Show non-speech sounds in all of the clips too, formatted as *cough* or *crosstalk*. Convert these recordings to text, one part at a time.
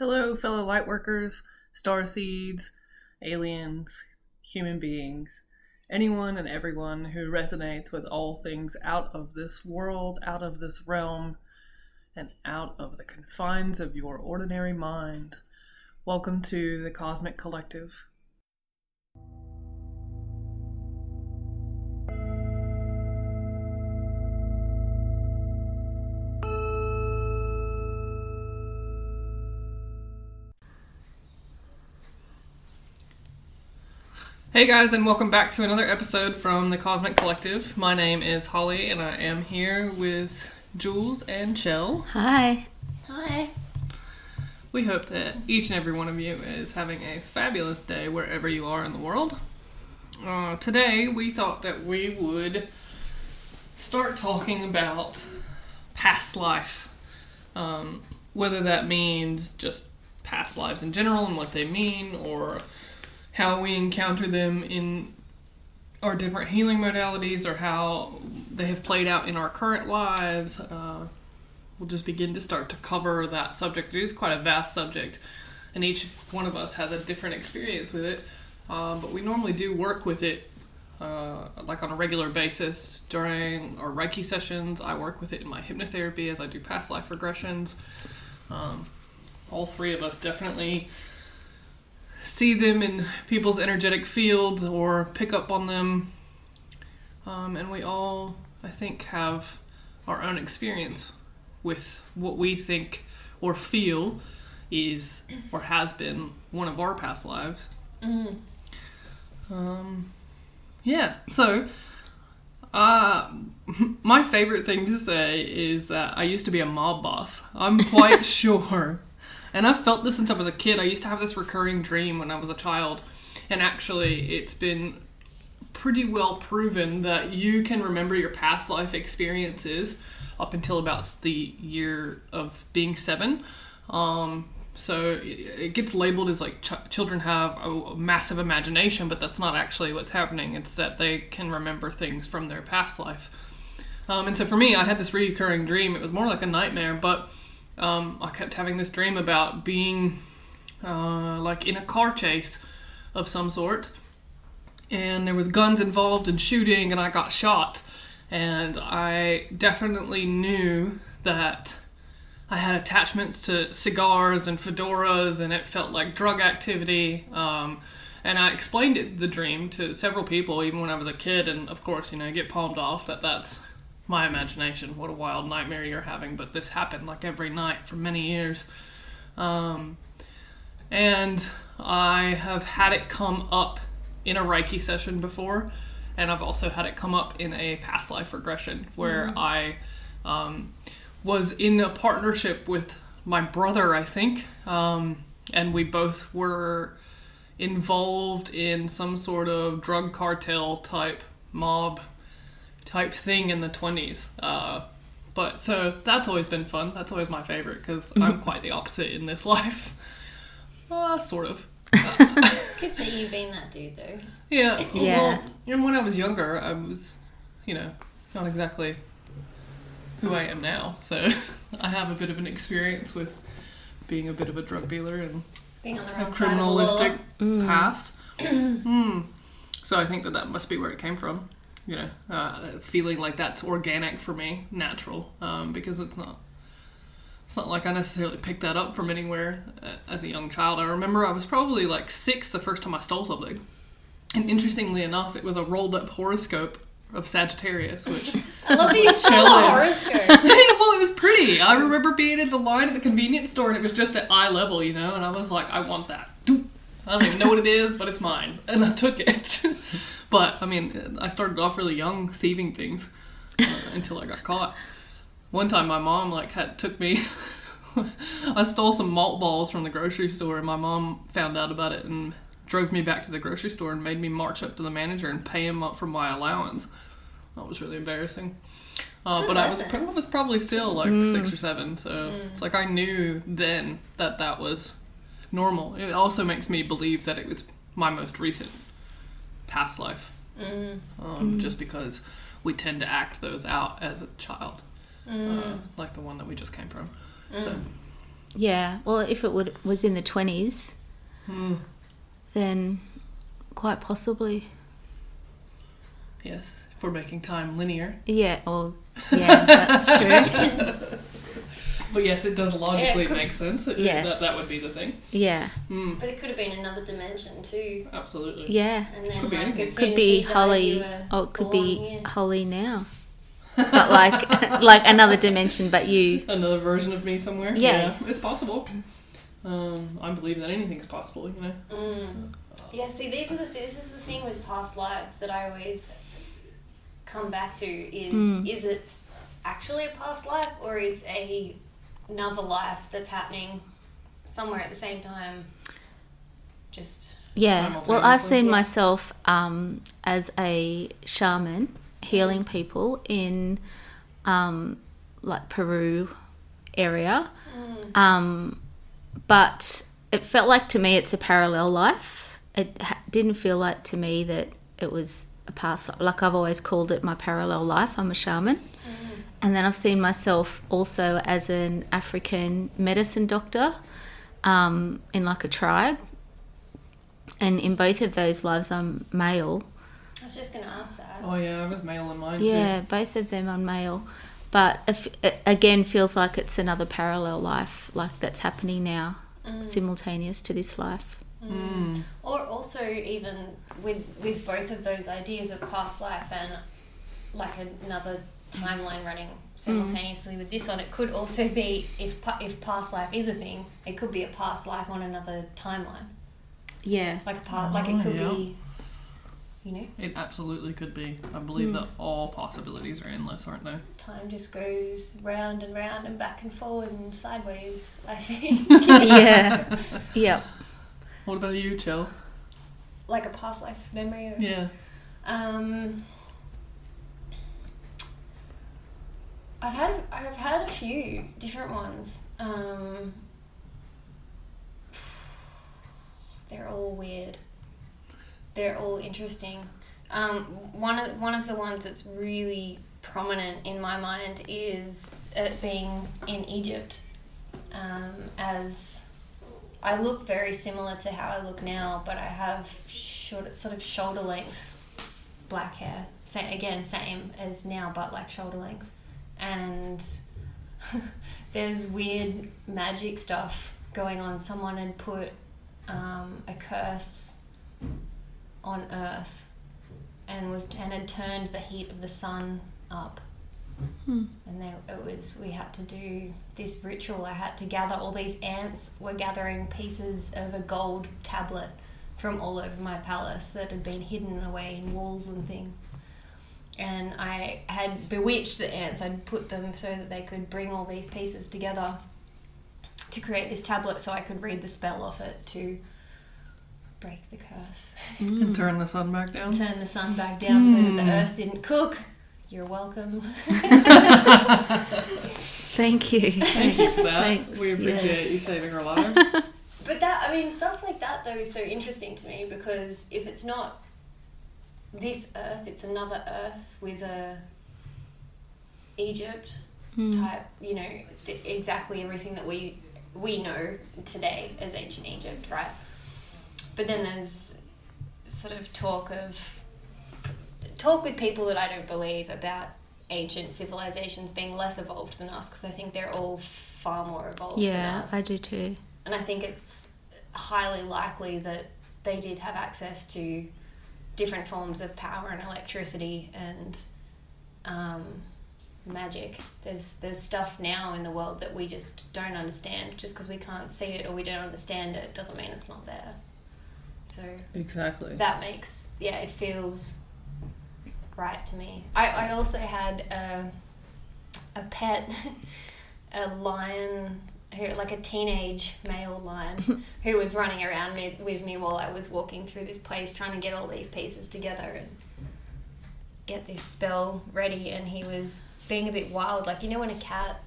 Hello, fellow lightworkers, star seeds, aliens, human beings, anyone and everyone who resonates with all things out of this world, out of this realm, and out of the confines of your ordinary mind. Welcome to the Cosmic Collective. Hey guys, and welcome back to another episode from the Cosmic Collective. My name is Holly, and I am here with Jules and Chell. Hi. Hi. We hope that each and every one of you is having a fabulous day wherever you are in the world. Uh, today, we thought that we would start talking about past life. Um, whether that means just past lives in general and what they mean, or how we encounter them in our different healing modalities, or how they have played out in our current lives. Uh, we'll just begin to start to cover that subject. It is quite a vast subject, and each one of us has a different experience with it. Um, but we normally do work with it uh, like on a regular basis during our Reiki sessions. I work with it in my hypnotherapy as I do past life regressions. Um, all three of us definitely see them in people's energetic fields or pick up on them. Um, and we all, I think, have our own experience with what we think or feel is or has been one of our past lives. Mm. Um, yeah, so uh, *laughs* my favorite thing to say is that I used to be a mob boss. I'm quite *laughs* sure. And I've felt this since I was a kid. I used to have this recurring dream when I was a child. And actually, it's been pretty well proven that you can remember your past life experiences up until about the year of being seven. Um, so it gets labeled as like ch- children have a massive imagination, but that's not actually what's happening. It's that they can remember things from their past life. Um, and so for me, I had this recurring dream. It was more like a nightmare, but um, I kept having this dream about being uh, like in a car chase of some sort, and there was guns involved and shooting, and I got shot. And I definitely knew that I had attachments to cigars and fedoras, and it felt like drug activity. Um, and I explained it, the dream to several people, even when I was a kid. And of course, you know, I get palmed off that that's my imagination. What a wild nightmare you're having. But this happened like every night for many years. Um, and I have had it come up in a Reiki session before. And I've also had it come up in a past life regression where I um, was in a partnership with my brother, I think. Um, and we both were involved in some sort of drug cartel type mob type thing in the 20s. Uh, but so that's always been fun. That's always my favorite because I'm *laughs* quite the opposite in this *laughs* life. Uh, sort of. *laughs* Could say you've been that dude though. Yeah. Yeah. Well, and when I was younger, I was, you know, not exactly who I am now. So I have a bit of an experience with being a bit of a drug dealer and Being on the a wrong side of the law. criminalistic past. *clears throat* Hmm. So I think that that must be where it came from. You know, uh, feeling like that's organic for me, natural, um, because it's not. It's not like I necessarily picked that up from anywhere uh, as a young child. I remember I was probably like six the first time I stole something, and interestingly enough, it was a rolled up horoscope of Sagittarius, which *laughs* I love that you stole a horoscope. *laughs* well, it was pretty. I remember being in the line at the convenience store and it was just at eye level, you know, and I was like, I want that. Doop. I don't even know what it is, but it's mine. *laughs* And I took it. *laughs* but, I mean, I started off really young thieving things uh, until I got caught. One time my mom, like, had took me. *laughs* I stole some malt balls from the grocery store and my mom found out about it and drove me back to the grocery store and made me march up to the manager and pay him up for my allowance. That was really embarrassing. Uh, Good but I was. I was probably still like six or seven, so it's like I knew then that that was normal. It also makes me believe that it was my most recent past life, Mm. um, just because we tend to act those out as a child, Mm. uh, like the one that we just came from. So yeah. Well, if it would was in the twenties, Hmm. then quite possibly. Yes, if we're making time linear. Yeah. Well, *laughs* yeah, that's true. *laughs* But yes, it does logically could- make sense. It- Yes. That, that would be the thing. Yeah. Hmm. But it could have been another dimension too. Absolutely. Yeah. And then, Could be like, anything. as soon Could as be he died, Holly. you were Oh, it could born be here. Holly now. *laughs* But like, *laughs* like another dimension, but you. Another version of me somewhere. Yeah. it's possible. Um, I believe that anything's possible. You know. Mm. Yeah, see, these are the th- this is the thing with past lives that I always come back to is Mm. is it actually a past life or it's a another life that's happening somewhere at the same time? Just Yeah. Well, I've seen Yeah. myself um, as a shaman healing people in um, like Peru area. mm, Um, but it felt like to me it's a parallel life. It ha- didn't feel like to me that it was a past like I've always called it my parallel life. I'm a shaman. And then I've seen myself also as an African medicine doctor um, in like a tribe. And in both of those lives, I'm male. I was just gonna ask that. Oh yeah, I was male in mine Yeah, both of them I'm male. But if, it again, feels like it's another parallel life, like that's happening now, Mm. simultaneous to this life. too. Mm. Or also even with with both of those ideas of past life and like another timeline running simultaneously with this one, it could also be if if past life is a thing, it could be a past life on another timeline. Yeah. Like a part, like it Oh, could yeah. be, you know, It absolutely could be. I believe Mm. that all possibilities are endless, aren't they? time just goes round and round and back and forward and sideways. I *laughs* think yeah. Yep. What about you, Chell? like a past life memory. Or, Yeah. Um, I've had I've had a few different ones. Um, they're all weird. They're all interesting. Um, one of one of the ones that's really prominent in my mind is it being in Egypt. Um, as I look very similar to how I look now, but I have short, sort of shoulder length black hair. Sa again, same as now, but like shoulder length. And *laughs* there's weird magic stuff going on. Someone had put um, a curse on Earth and was and had turned the heat of the sun up. Hmm. And they, it was we had to do this ritual. I had to gather all these ants were gathering pieces of a gold tablet from all over my palace that had been hidden away in walls and things. And I had bewitched the ants. I'd put them so that they could bring all these pieces together to create this tablet so I could read the spell off it to break the curse. And turn the sun back down. Turn the sun back down so that the Hmm. earth didn't cook. You're welcome. *laughs* *laughs* Thank you. Thanks, Seth. Thanks, We yeah. appreciate you saving our lives. *laughs* But that, I mean, stuff like that though is so interesting to me because if it's not this Earth, it's another Earth with a Egypt Mm. type, you know, th- exactly everything that we we know today as ancient Egypt, right? But then there's sort of talk of talk with people that I don't believe about ancient civilizations being less evolved than us because I think they're all far more evolved than Yeah, us. I do too. And I think it's highly likely that they did have access to different forms of power and electricity and um, magic. There's there's stuff now in the world that we just don't understand. Just because we can't see it or we don't understand it doesn't mean it's not there. So exactly. that makes yeah, it feels right to me. I, I also had a a pet, *laughs* a lion who like a teenage male lion *laughs* who was running around me with me while I was walking through this place trying to get all these pieces together and get this spell ready. And he was being a bit wild. Like you know when a cat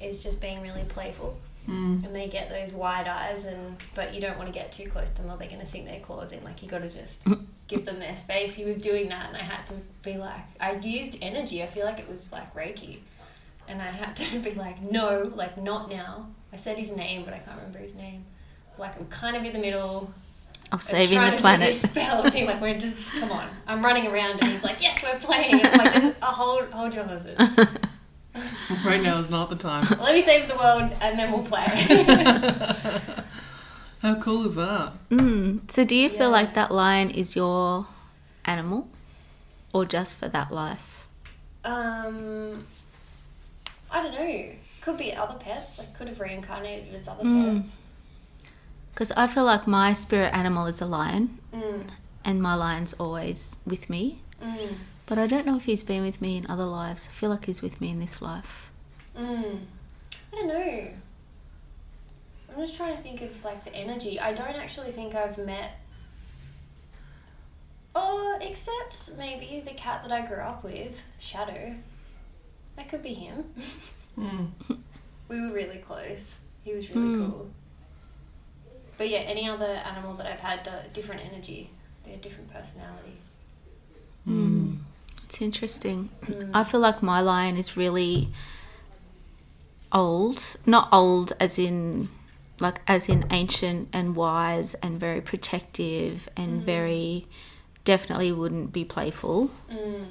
is just being really playful? Mm. and they get those wide eyes and but you don't want to get too close to them or they're going to sink their claws in. Like you got to just *laughs* give them their space. He was doing that and i had to be like i used energy. I feel like it was like reiki. And i had to *laughs* be like no like not now I said his name, but I can't remember his name. It was like I'm kind of in the middle. Of of saving trying the to planet. Do this *laughs* spell and being like, we're just come on. I'm running around, and he's like, yes, we're playing. I'm like, just uh, hold, hold your horses. *laughs* Right now is not the time. *laughs* Let me save the world, and then we'll play. How cool is that? Mm. So do you feel like that lion is your animal, or just for that life? um, I don't know. Could be other pets. Like could have reincarnated as other Mm. pets. Because I feel like my spirit animal is a lion, Mm, and my lion's always with me. mm, But I don't know if he's been with me in other lives. I feel like he's with me in this life. mm. I don't know. I'm just trying to think of like the energy. I don't actually think I've met. Oh, except maybe the cat that I grew up with, Shadow. That could be him. *laughs* Mm. We were really close. He was really Mm. cool. But yeah, any other animal that I've had, uh, different energy. They had different personality. Mm. It's interesting. Mm. I feel like my lion is really old. Not old as in like as in ancient and wise and very protective and very definitely wouldn't be playful. Mm.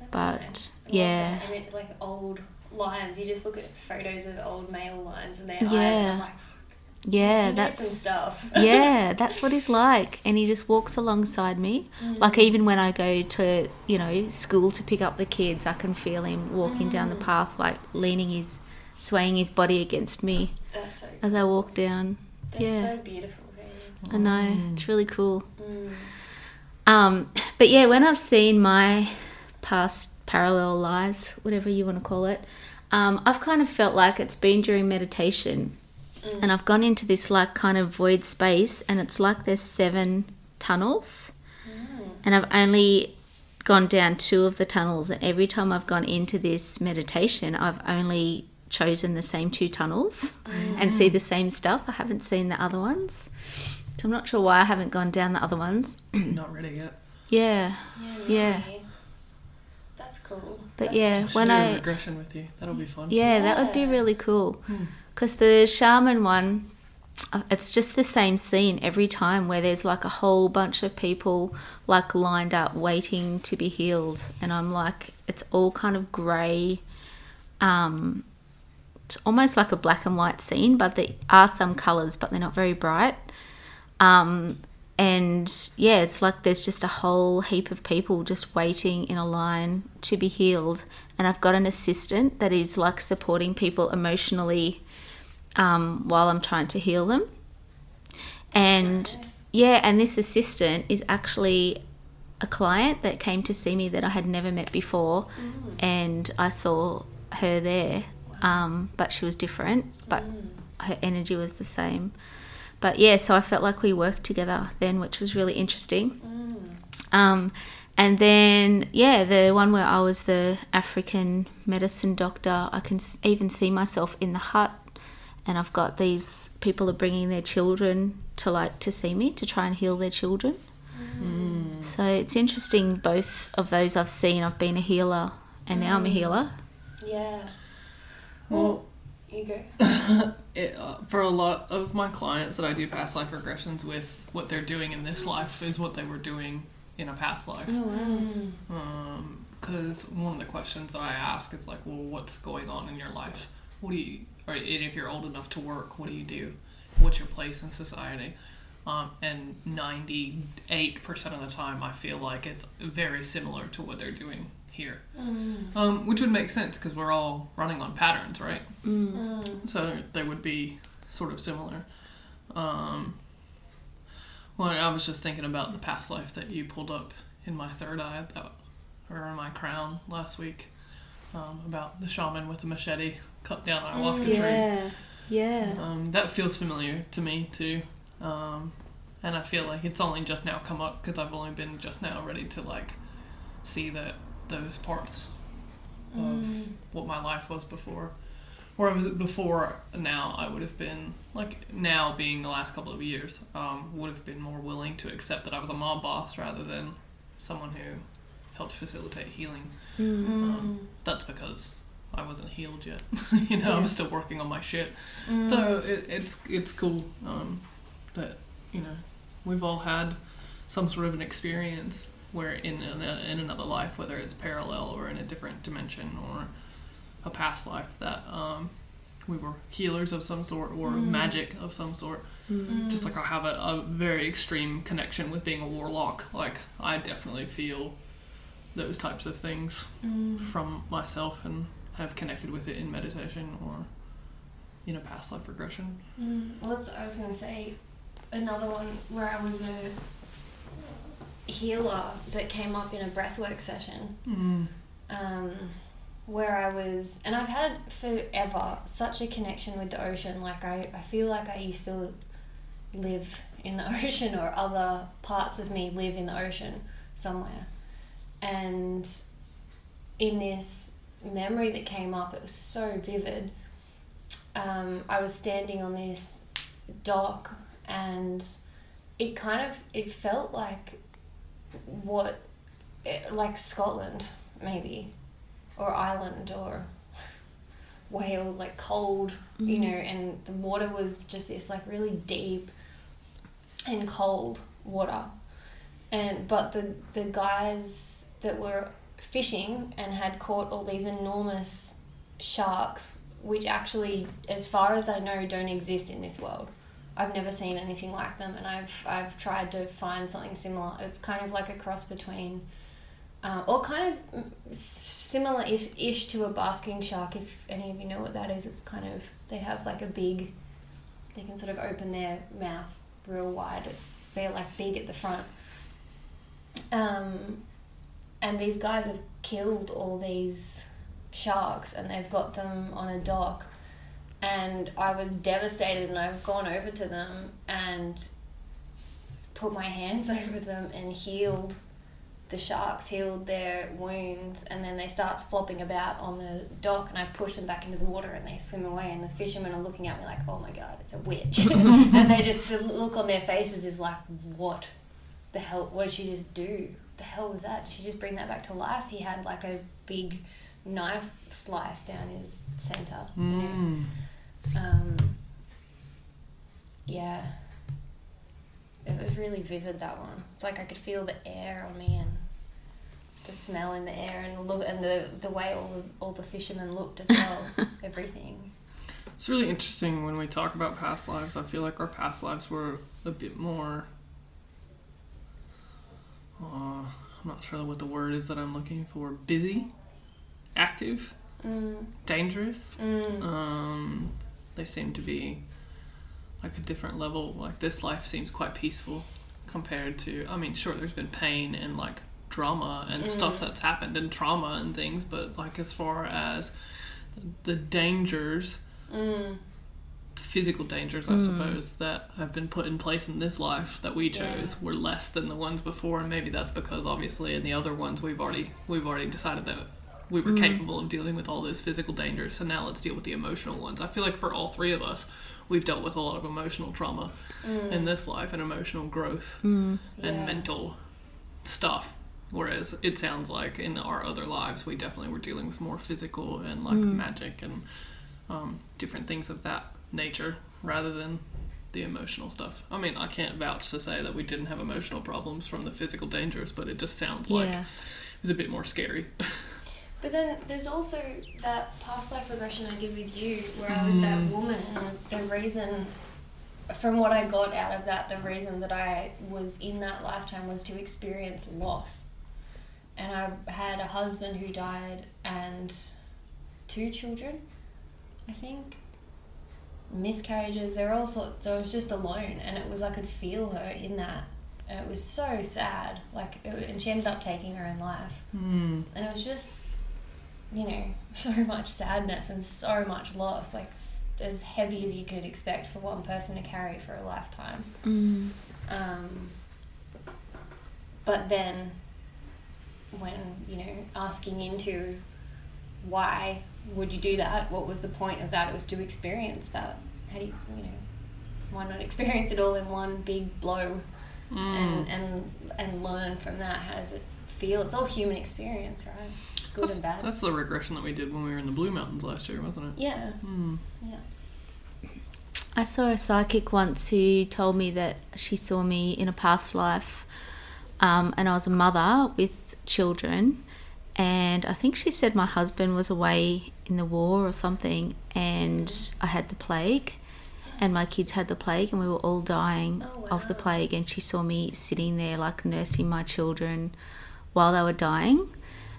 That's But, nice. I love yeah. that. and it's like old lions. You just look at photos of old male lions and their eyes, and I'm Yeah. like, *laughs* Yeah, know some that's stuff. yeah, that's what he's like. And he just walks alongside me. Like even when I go to, you know, school to pick up the kids, I can feel him walking down the path, like leaning his, swaying his body against me That's so. as I walk down. They're yeah. so beautiful. I know, it's really cool. Mm. Um, but yeah, when I've seen my past parallel lives, whatever you want to call it, um, I've kind of felt like it's been during meditation. Mm. And I've gone into this like kind of void space, and it's like there's seven tunnels. Mm. And I've only gone down two of the tunnels. And every time I've gone into this meditation, I've only chosen the same two tunnels *laughs* and see mm. the same stuff. I haven't seen the other ones. So I'm not sure why I haven't gone down the other ones. Not ready yet. *clears throat* Yeah. Yeah. really. That's cool. But That's yeah, when I do regression with you. That'll be fun. yeah, that would be really cool. Because the shaman one, uh, it's just the same scene every time where there's like a whole bunch of people like lined up waiting to be healed, and I'm like, it's all kind of grey. Um, it's almost like a black and white scene, but there are some colours, but they're not very bright. Um, and yeah, it's like there's just a whole heap of people just waiting in a line to be healed. And I've got an assistant that is like supporting people emotionally um, while I'm trying to heal them. And nice. yeah, and this assistant is actually a client that came to see me that I had never met before, and I saw her there, um, but she was different, but her energy was the same. But yeah, so I felt like we worked together then, which was really interesting. Mm. Um, and then, yeah, the one where I was the African medicine doctor, I can even see myself in the hut, and I've got these people are bringing their children to like to see me to try and heal their children. Mm. So it's interesting. Both of those I've seen. I've been a healer, and now I'm a mm. healer. Yeah. Well, You go. *laughs* it, uh, for a lot of my clients that I do past life regressions with, what they're doing in this life is what they were doing in a past life. Mm. Because one of the questions that I ask is like, well, what's going on in your life? What do you, or and if you're old enough to work, what do you do? What's your place in society? Um, and 98% of the time, I feel like it's very similar to what they're doing here. Um, which would make sense because we're all running on patterns, right? So they would be sort of similar. Um, well, I was just thinking about the past life that you pulled up in my third eye, that, or in my crown last week, um, about the shaman with the machete cut down ayahuasca trees. Yeah, yeah. Um, that feels familiar to me too, um, and I feel like it's only just now come up because I've only been just now ready to like see that those parts of what my life was before. Or was before now? I would have been like now being the last couple of years, um, would have been more willing to accept that I was a mob boss rather than someone who helped facilitate healing. Mm. Um, that's because I wasn't healed yet. *laughs* you know, I Yeah. was still working on my shit. Mm. So it, it's it's cool um, that you know we've all had some sort of an experience where in in, another life, whether it's parallel or in a different dimension or a past life, that um, we were healers of some sort or Mm. magic of some sort. Mm. Just like I have a, a very extreme connection with being a warlock. Like I definitely feel those types of things Mm. from myself and have connected with it in meditation or in a past life regression. Mm, well, that's I was going to say. Another one where I was a healer that came up in a breathwork session, Mm. um, where I was, and I've had forever such a connection with the ocean. Like I, I feel like I used to live in the *laughs* ocean, or other parts of me live in the ocean somewhere, and in this memory that came up, it was so vivid. Um, I was standing on this dock and it kind of it felt like what eh, like Scotland maybe or Ireland or *laughs* Wales like cold you know and the water was just this like really deep and cold water. And but the the guys that were fishing and had caught all these enormous sharks which actually as far as I know don't exist in this world I've never seen anything like them, and I've I've tried to find something similar. It's kind of like a cross between, uh, or kind of similar ish to a basking shark. If any of you know what that is, it's kind of they have like a big, they can sort of open their mouth real wide. It's they're like big at the front. Um, and these guys have killed all these sharks, and they've got them on a dock and I was devastated and I've gone over to them and put my *laughs* hands over them and healed the sharks healed their wounds and then they start flopping about on the dock and I push them back into the water and they swim away and the fishermen are looking at me like oh my god it's a witch *laughs* and they just the look on their faces is like what the hell what did she just do the hell was that did she just bring that back to life he had like a big knife slice down his center? Mm. Um, yeah, it was really vivid that one. It's like I could feel the air on me and the smell in the air and look and the the way all the all the fishermen looked as well. *laughs* everything. It's really interesting when we talk about past lives. I feel like our past lives were a bit more. Uh, I'm not sure what the word is that I'm looking for. Busy, active, Mm, dangerous. mm, Um, they seem to be like a different level. Like this life seems quite peaceful compared to. I mean, sure, there's been pain and like drama and stuff Mm. that's happened and trauma and things, but like as far as the dangers, mm, physical dangers, I suppose, that have been put in place in this life that we Yeah. chose were less than the ones before, and maybe that's because obviously in the other ones we've already we've already decided that we were capable of dealing with all those physical dangers. So now let's deal with the emotional ones. I feel like for all three of us, we've dealt with a lot of emotional trauma mm, in this life and emotional growth Mm. yeah. and mental stuff. Whereas it sounds like in our other lives, we definitely were dealing with more physical and like magic and um, different things of that nature rather than the emotional stuff. I mean, I can't vouch to say that we didn't have emotional problems from the physical dangers, but it just sounds like it was a bit more scary. *laughs* But then there's also that past life regression I did with you, where I was that woman, and the, the reason, from what I got out of that, the reason that I was in that lifetime was to experience loss. And I had a husband who died and two children, I think. Miscarriages, they're all sorts. I was just alone, and it was I could feel her in that, and it was so sad. Like, it, and she ended up taking her own life Hmm. and it was just you know so much sadness and so much loss like as heavy as you could expect for one person to carry for a lifetime. Mm. um, but then when you know asking into why would you do that what was the point of that? It was to experience that. How do you you know why not experience it all in one big blow Mm. and and and learn from that? How does it feel? It's all human experience right good That's, and bad. that's the regression that we did when we were in the Blue Mountains last year, wasn't it? Yeah, Hmm. yeah. I saw a psychic once who told me that she saw me in a past life, um, and I was a mother with children, and I think she said my husband was away in the war or something, and I had the plague, and my kids had the plague, and we were all dying Oh, of the plague, and she saw me sitting there like nursing my children while they were dying.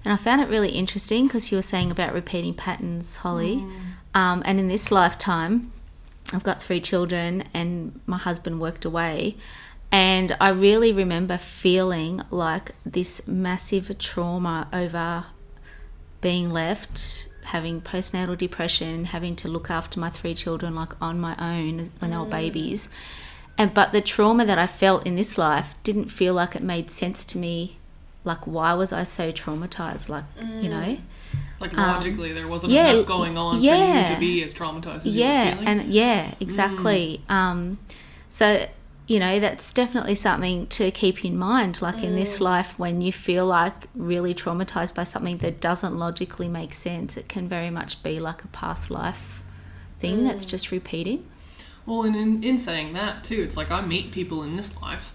And I found it really interesting because you were saying about repeating patterns, Holly. Um, and in this lifetime, I've got three children and my husband worked away. And I really remember feeling like this massive trauma over being left, having postnatal depression, having to look after my three children like on my own when they were babies. And but the trauma that I felt in this life didn't feel like it made sense to me. Like why was I so traumatized? Like, you know? Like logically, there wasn't Um, yeah, enough going on for yeah. you to be as traumatized as you were yeah feeling. and yeah exactly um so you know that's definitely something to keep in mind like in this life when you feel like really traumatized by something that doesn't logically make sense it can very much be like a past life thing that's just repeating Well, and in, in saying that too, it's like I meet people in this life,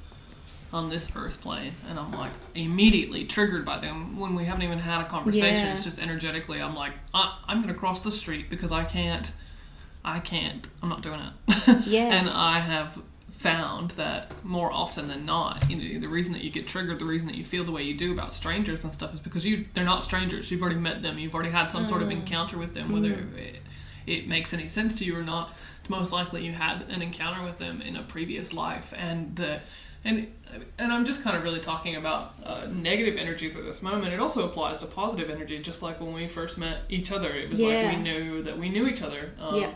on this earth plane, and I'm like immediately triggered by them when we haven't even had a conversation. Yeah. It's just energetically, I'm like, I, I'm gonna cross the street because I can't, I can't, I'm not doing it. *laughs* Yeah. and I have found that more often than not, you know, the reason that you get triggered, the reason that you feel the way you do about strangers and stuff is because you they're not strangers. You've already met them. You've already had some sort of mm. encounter with them, whether mm. it, it makes any sense to you or not. It's most likely you had an encounter with them in a previous life, and the and and I'm just kind of really talking about uh, negative energies at this moment. It also applies to positive energy, just like when we first met each other. It was like we knew that we knew each other. Um, Yeah.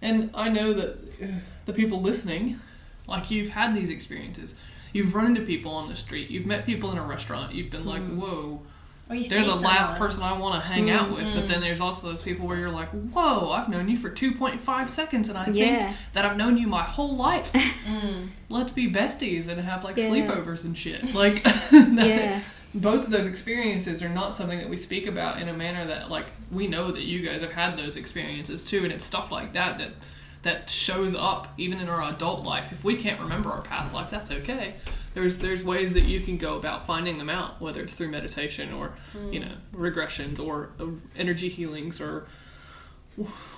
And I know that uh, the people listening, like you've had these experiences. You've run into people on the street. You've met people in a restaurant. You've been like, whoa, Or you they're see the last person I want to hang out with. But then there's also those people where you're like, whoa, I've known you for 2.5 seconds and I Yeah. think that I've known you my whole life. *laughs* Mm. Let's be besties and have like Yeah. sleepovers and shit. *laughs* Like, *laughs* yeah both of those experiences are not something that we speak about in a manner that like we know that you guys have had those experiences too and it's stuff like that that that shows up even in our adult life if we can't remember our past life that's okay there's there's ways that you can go about finding them out whether it's through meditation or hmm. you know regressions or uh, energy healings or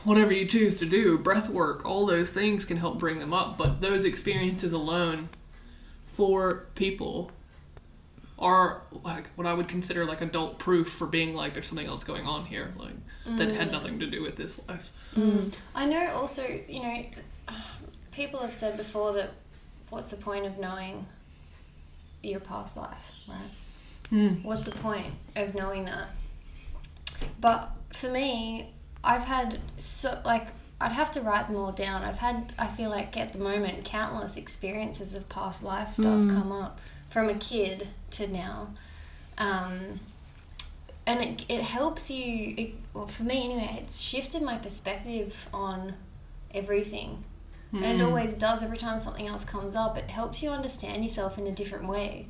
whatever you choose to do. Breath work all those things can help bring them up but those experiences alone for people are like what I would consider like adult proof for being like there's something else going on here, like that had hmm. nothing to do with this life. Hmm. I know also, you know, people have said before that what's the point of knowing your past life, right? What's the point of knowing that? But for me, I've had so, like, I'd have to write them all down. I've had, I feel like at the moment, countless experiences of past life stuff come up from a kid to now. Um, and it, it helps you it, well, for me anyway it's shifted my perspective on everything and it hmm. always does every time something else comes up it helps you understand yourself in a different way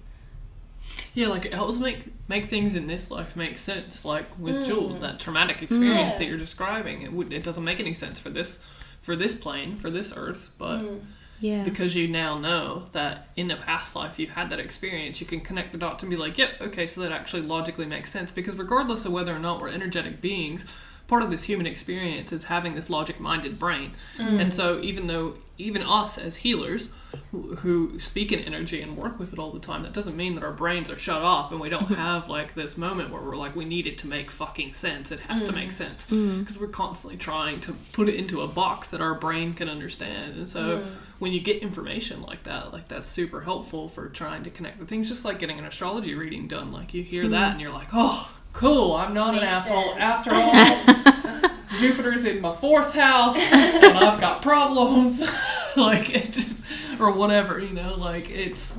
Yeah, like it helps make make things in this life make sense. Like with hmm. Jules, that traumatic experience Yeah. that you're describing, it would it doesn't make any sense for this for this plane for this Earth, but hmm. yeah because you now know that in a past life you had that experience, you can connect the dots and be like, yep, okay, so that actually logically makes sense. Because regardless of whether or not we're energetic beings, part of this human experience is having this logic minded brain. Mm. And so even though even us as healers who, who speak in energy and work with it all the time, that doesn't mean that our brains are shut off and we don't mm-hmm. have like this moment where we're like, we need it to make fucking sense. It has to mm. make sense. Mm. Because we're constantly trying to put it into a box that our brain can understand. And so when you get information like that, like that's super helpful for trying to connect the things, just like getting an astrology reading done. Like you hear that and you're like, oh, cool, I'm not an asshole sense. after all. *laughs* Jupiter's in my fourth house *laughs* and I've got problems. *laughs* like it just or whatever, you know, like it's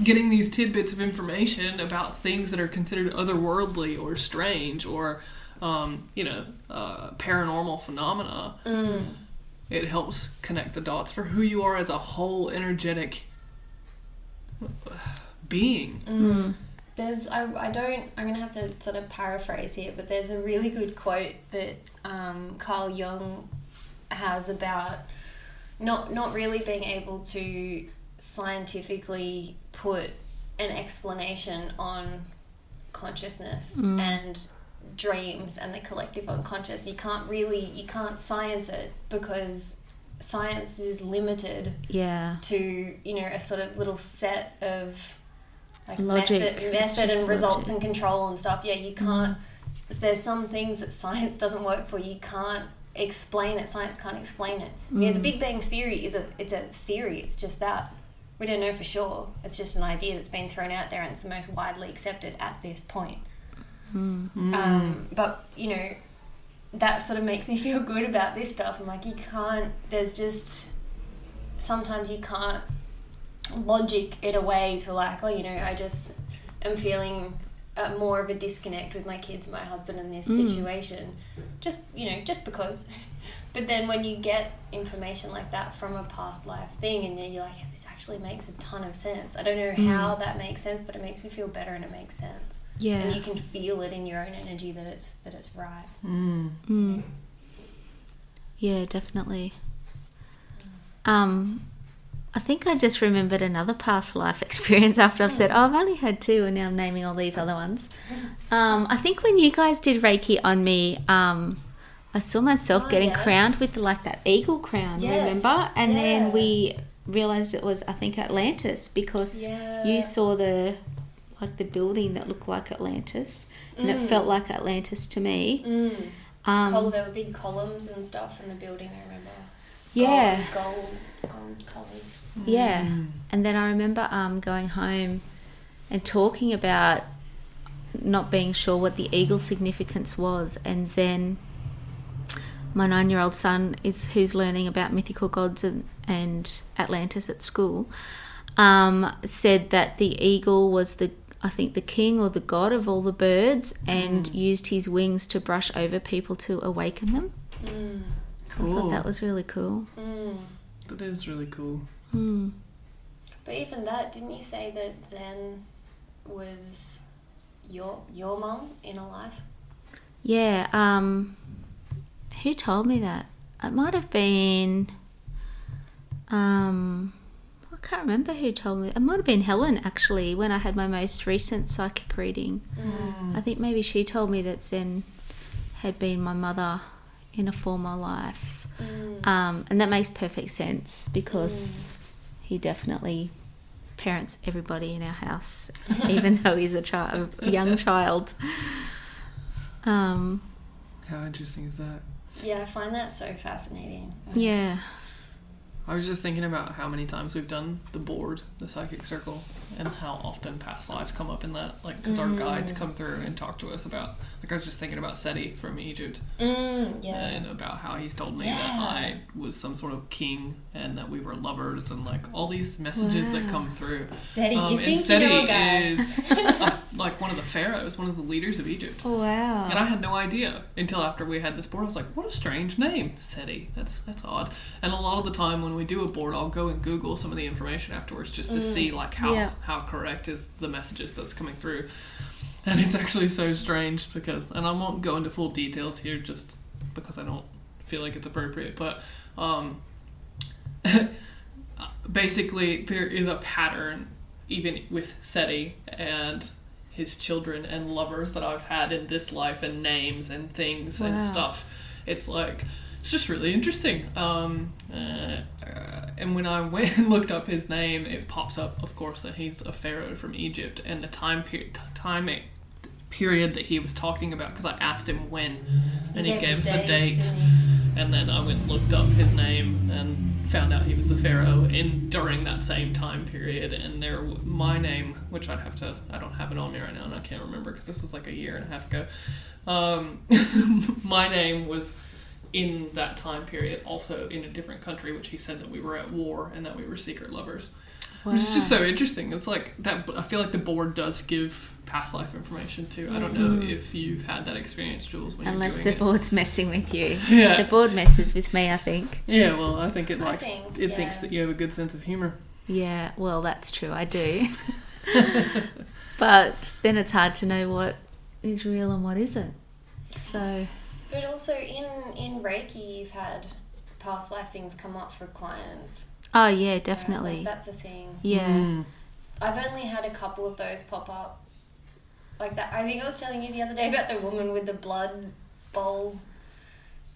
getting these tidbits of information about things that are considered otherworldly or strange or um, you know, uh, paranormal phenomena. It helps connect the dots for who you are as a whole energetic being. There's I, I don't I'm gonna have to sort of paraphrase here, but there's a really good quote that um, Carl Jung has about not not really being able to scientifically put an explanation on consciousness and dreams and the collective unconscious. You can't really you can't science it because science is limited Yeah. to you know a sort of little set of like Logic. method, method and results logic. and control and stuff. Yeah, you mm-hmm. can't. There's some things that science *laughs* doesn't work for. You can't explain it. Science can't explain it. You know, the mm. Big Bang theory is a it's a theory. It's just that we don't know for sure. It's just an idea that's been thrown out there and it's the most widely accepted at this point. Mm. Um, but you know, that sort of makes me *laughs* feel good about this stuff. I'm like, you can't. There's just sometimes you can't logic it away to like, oh, you know, I just am feeling uh, more of a disconnect with my kids my husband in this situation, just you know, just because. *laughs* but then when you get information like that from a past life thing, and you're like, this actually makes a ton of sense. I don't know how that makes sense, but it makes me feel better and it makes sense. Yeah. And you can feel it in your own energy that it's that it's right. Mm. Yeah, definitely. Um, I think I just remembered another past life *laughs* experience after I've said, oh, I've only had two, and now I'm naming all these other ones. Um, I think when you guys did Reiki on me, um, I saw myself Oh, getting yeah. crowned with like that eagle crown, Yes, remember? And yeah. then we realized it was, I think, Atlantis because Yeah. you saw the like the building that looked like Atlantis, and it felt like Atlantis to me. Mm. Um, Col- there were big columns and stuff in the building. I remember. Yeah. Gold, gold, gold colors. Yeah. And then I remember um, going home and talking about not being sure what the eagle significance was. And Zen, my nine year old son, is who's learning about mythical gods and, and Atlantis at school, um, said that the eagle was the I think the king or the god of all the birds and used his wings to brush over people to awaken them. Mm. So I thought that was really cool. Mm. That is really cool. Hmm. But even that, didn't you say that Zen was your your mum in a life? Yeah, um who told me that? It might have been um I can't remember who told me. It might have been Helen actually when I had my most recent psychic reading. I think maybe she told me that Zen had been my mother in a former life. Mm. Um, and that makes perfect sense because he definitely parents everybody in our house, *laughs* even though he's a child, a young *laughs* child. Um, How interesting is that? Yeah, I find that so fascinating. yeah, I was just thinking about how many times we've done the board, the psychic circle, and how often past lives come up in that. Like, because our guides come through and talk to us about. Like, I was just thinking about Seti from Egypt, Mm, yeah. and about how he's told me that I was some sort of king and that we were lovers, and like all these messages that come through. Seti, Um, you and think Seti you know a guy? is *laughs* a, like one of the pharaohs, one of the leaders of Egypt. Wow. And I had no idea until after we had this board. I was like, "What a strange name, Seti. That's that's odd." And a lot of the time when we do a board, I'll go and Google some of the information afterwards just to see like how Yeah. How correct is the messages that's coming through. And it's actually so strange because, and I won't go into full details here, just because I don't feel like it's appropriate. But um, *laughs* basically, there is a pattern even with Seti and his children and lovers that I've had in this life and names and things Wow. and stuff. It's like it's just really interesting. Um, uh, and when I went and *laughs* looked up his name, it pops up, of course, that he's a pharaoh from Egypt and the time period time it, period that he was talking about because I asked him when, and he, gave us the dates. And then I went and looked up his name and found out he was the pharaoh in during that same time period. And there, my name, which I'd have to, I don't have it on me right now, and I can't remember because this was like a year and a half ago. Um, *laughs* my name was in that time period, also in a different country, which he said that we were at war and that we were secret lovers. Which is just so interesting. It's like that. I feel like the board does give past life information too. I don't know mm-hmm. if you've had that experience, Jules. When Unless you're the doing it. board's messing with you. *laughs* Yeah. The board messes with me, I think. Yeah, well, I think it likes think, it thinks that you have a good sense of humor. Yeah, well, that's true. I do. *laughs* but then it's hard to know what is real and what isn't. So But also in in Reiki, you've had past life things come up for clients. oh yeah, right? Like, definitely. that's a thing. Yeah. Mm. I've only had a couple of those pop up. Like that. I think I was telling you the other day about the woman with the blood bowl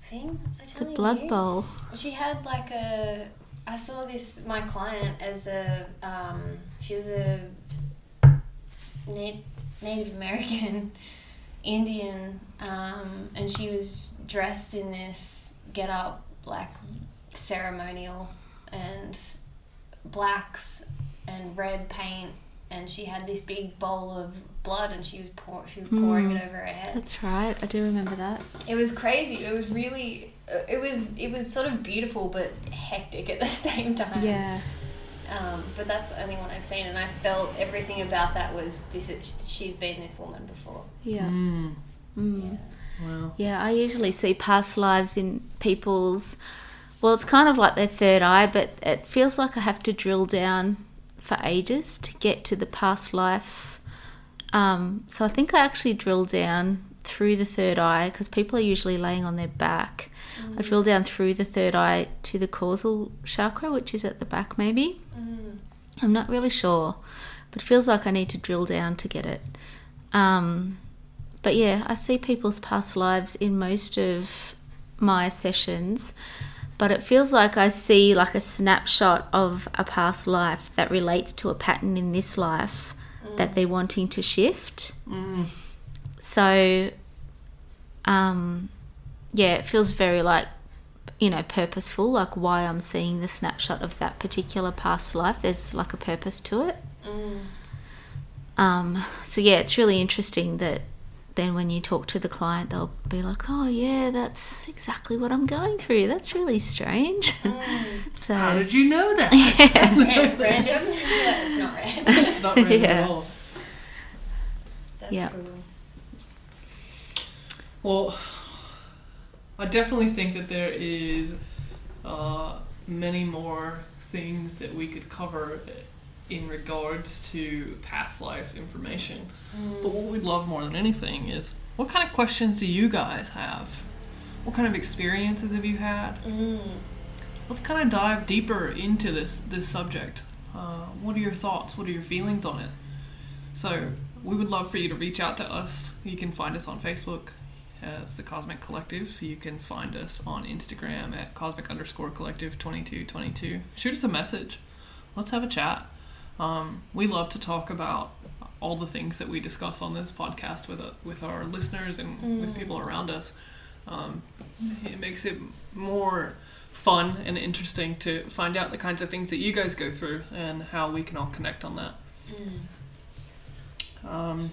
thing. Was I The blood you? bowl. She had like a. I saw this my client as a. Um, she was a Na- Native American *laughs* Indian, um, and she was dressed in this get up like ceremonial and blacks and red paint, and she had this big bowl of blood, and she was pour- she was pouring it over her head. That's right. I do remember that. It was crazy. It was really. uh, It was it was sort of beautiful but hectic at the *laughs* same time. Yeah. Um, but that's the only one I've seen, and I felt everything about that was this. She's been this woman before. Yeah. Mm. Mm. Yeah. Wow. Yeah, I usually see past lives in people's. Well, it's kind of like their third eye, but it feels like I have to drill down for ages to get to the past life. Um, so I think I actually drill down through the third eye because people are usually laying on their back. I drill down through the third eye to the causal chakra, which is at the back, maybe. Mm. I'm not really sure, but it feels like I need to drill down to get it. Um, but yeah, I see people's past lives in most of my sessions, but it feels like I see like a snapshot of a past life that relates to a pattern in this life that they're wanting to shift. Mm. So, um, yeah, it feels very like, you know, purposeful, like why I'm seeing the snapshot of that particular past life. There's like a purpose to it. Mm. Um, so, yeah, it's really interesting that then when you talk to the client, they'll be like, oh, yeah, that's exactly what I'm going through. That's really strange. Mm. *laughs* so, How did you know *laughs* that? Ran- random? *laughs* That's not random. it's not random Yeah. at all. That's Yeah. cool. Well, I definitely think that there is uh, many more things that we could cover in regards to past life information. But what we'd love more than anything is what kind of questions do you guys have? What kind of experiences have you had? Mm. Let's kind of dive deeper into this this subject. Uh, what are your thoughts? What are your feelings on it? So we would love for you to reach out to us. You can find us on Facebook as the Cosmic Collective. You can find us on Instagram at cosmic underscore collective twenty two twenty two. Shoot us a message. Let's have a chat. Um, we love to talk about all the things that we discuss on this podcast with uh, with our listeners and with people around us. Um, it makes it more fun and interesting to find out the kinds of things that you guys go through and how we can all connect on that. Mm. Um,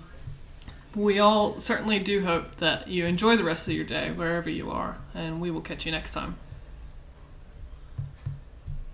we all certainly do hope that you enjoy the rest of your day wherever you are, and we will catch you next time.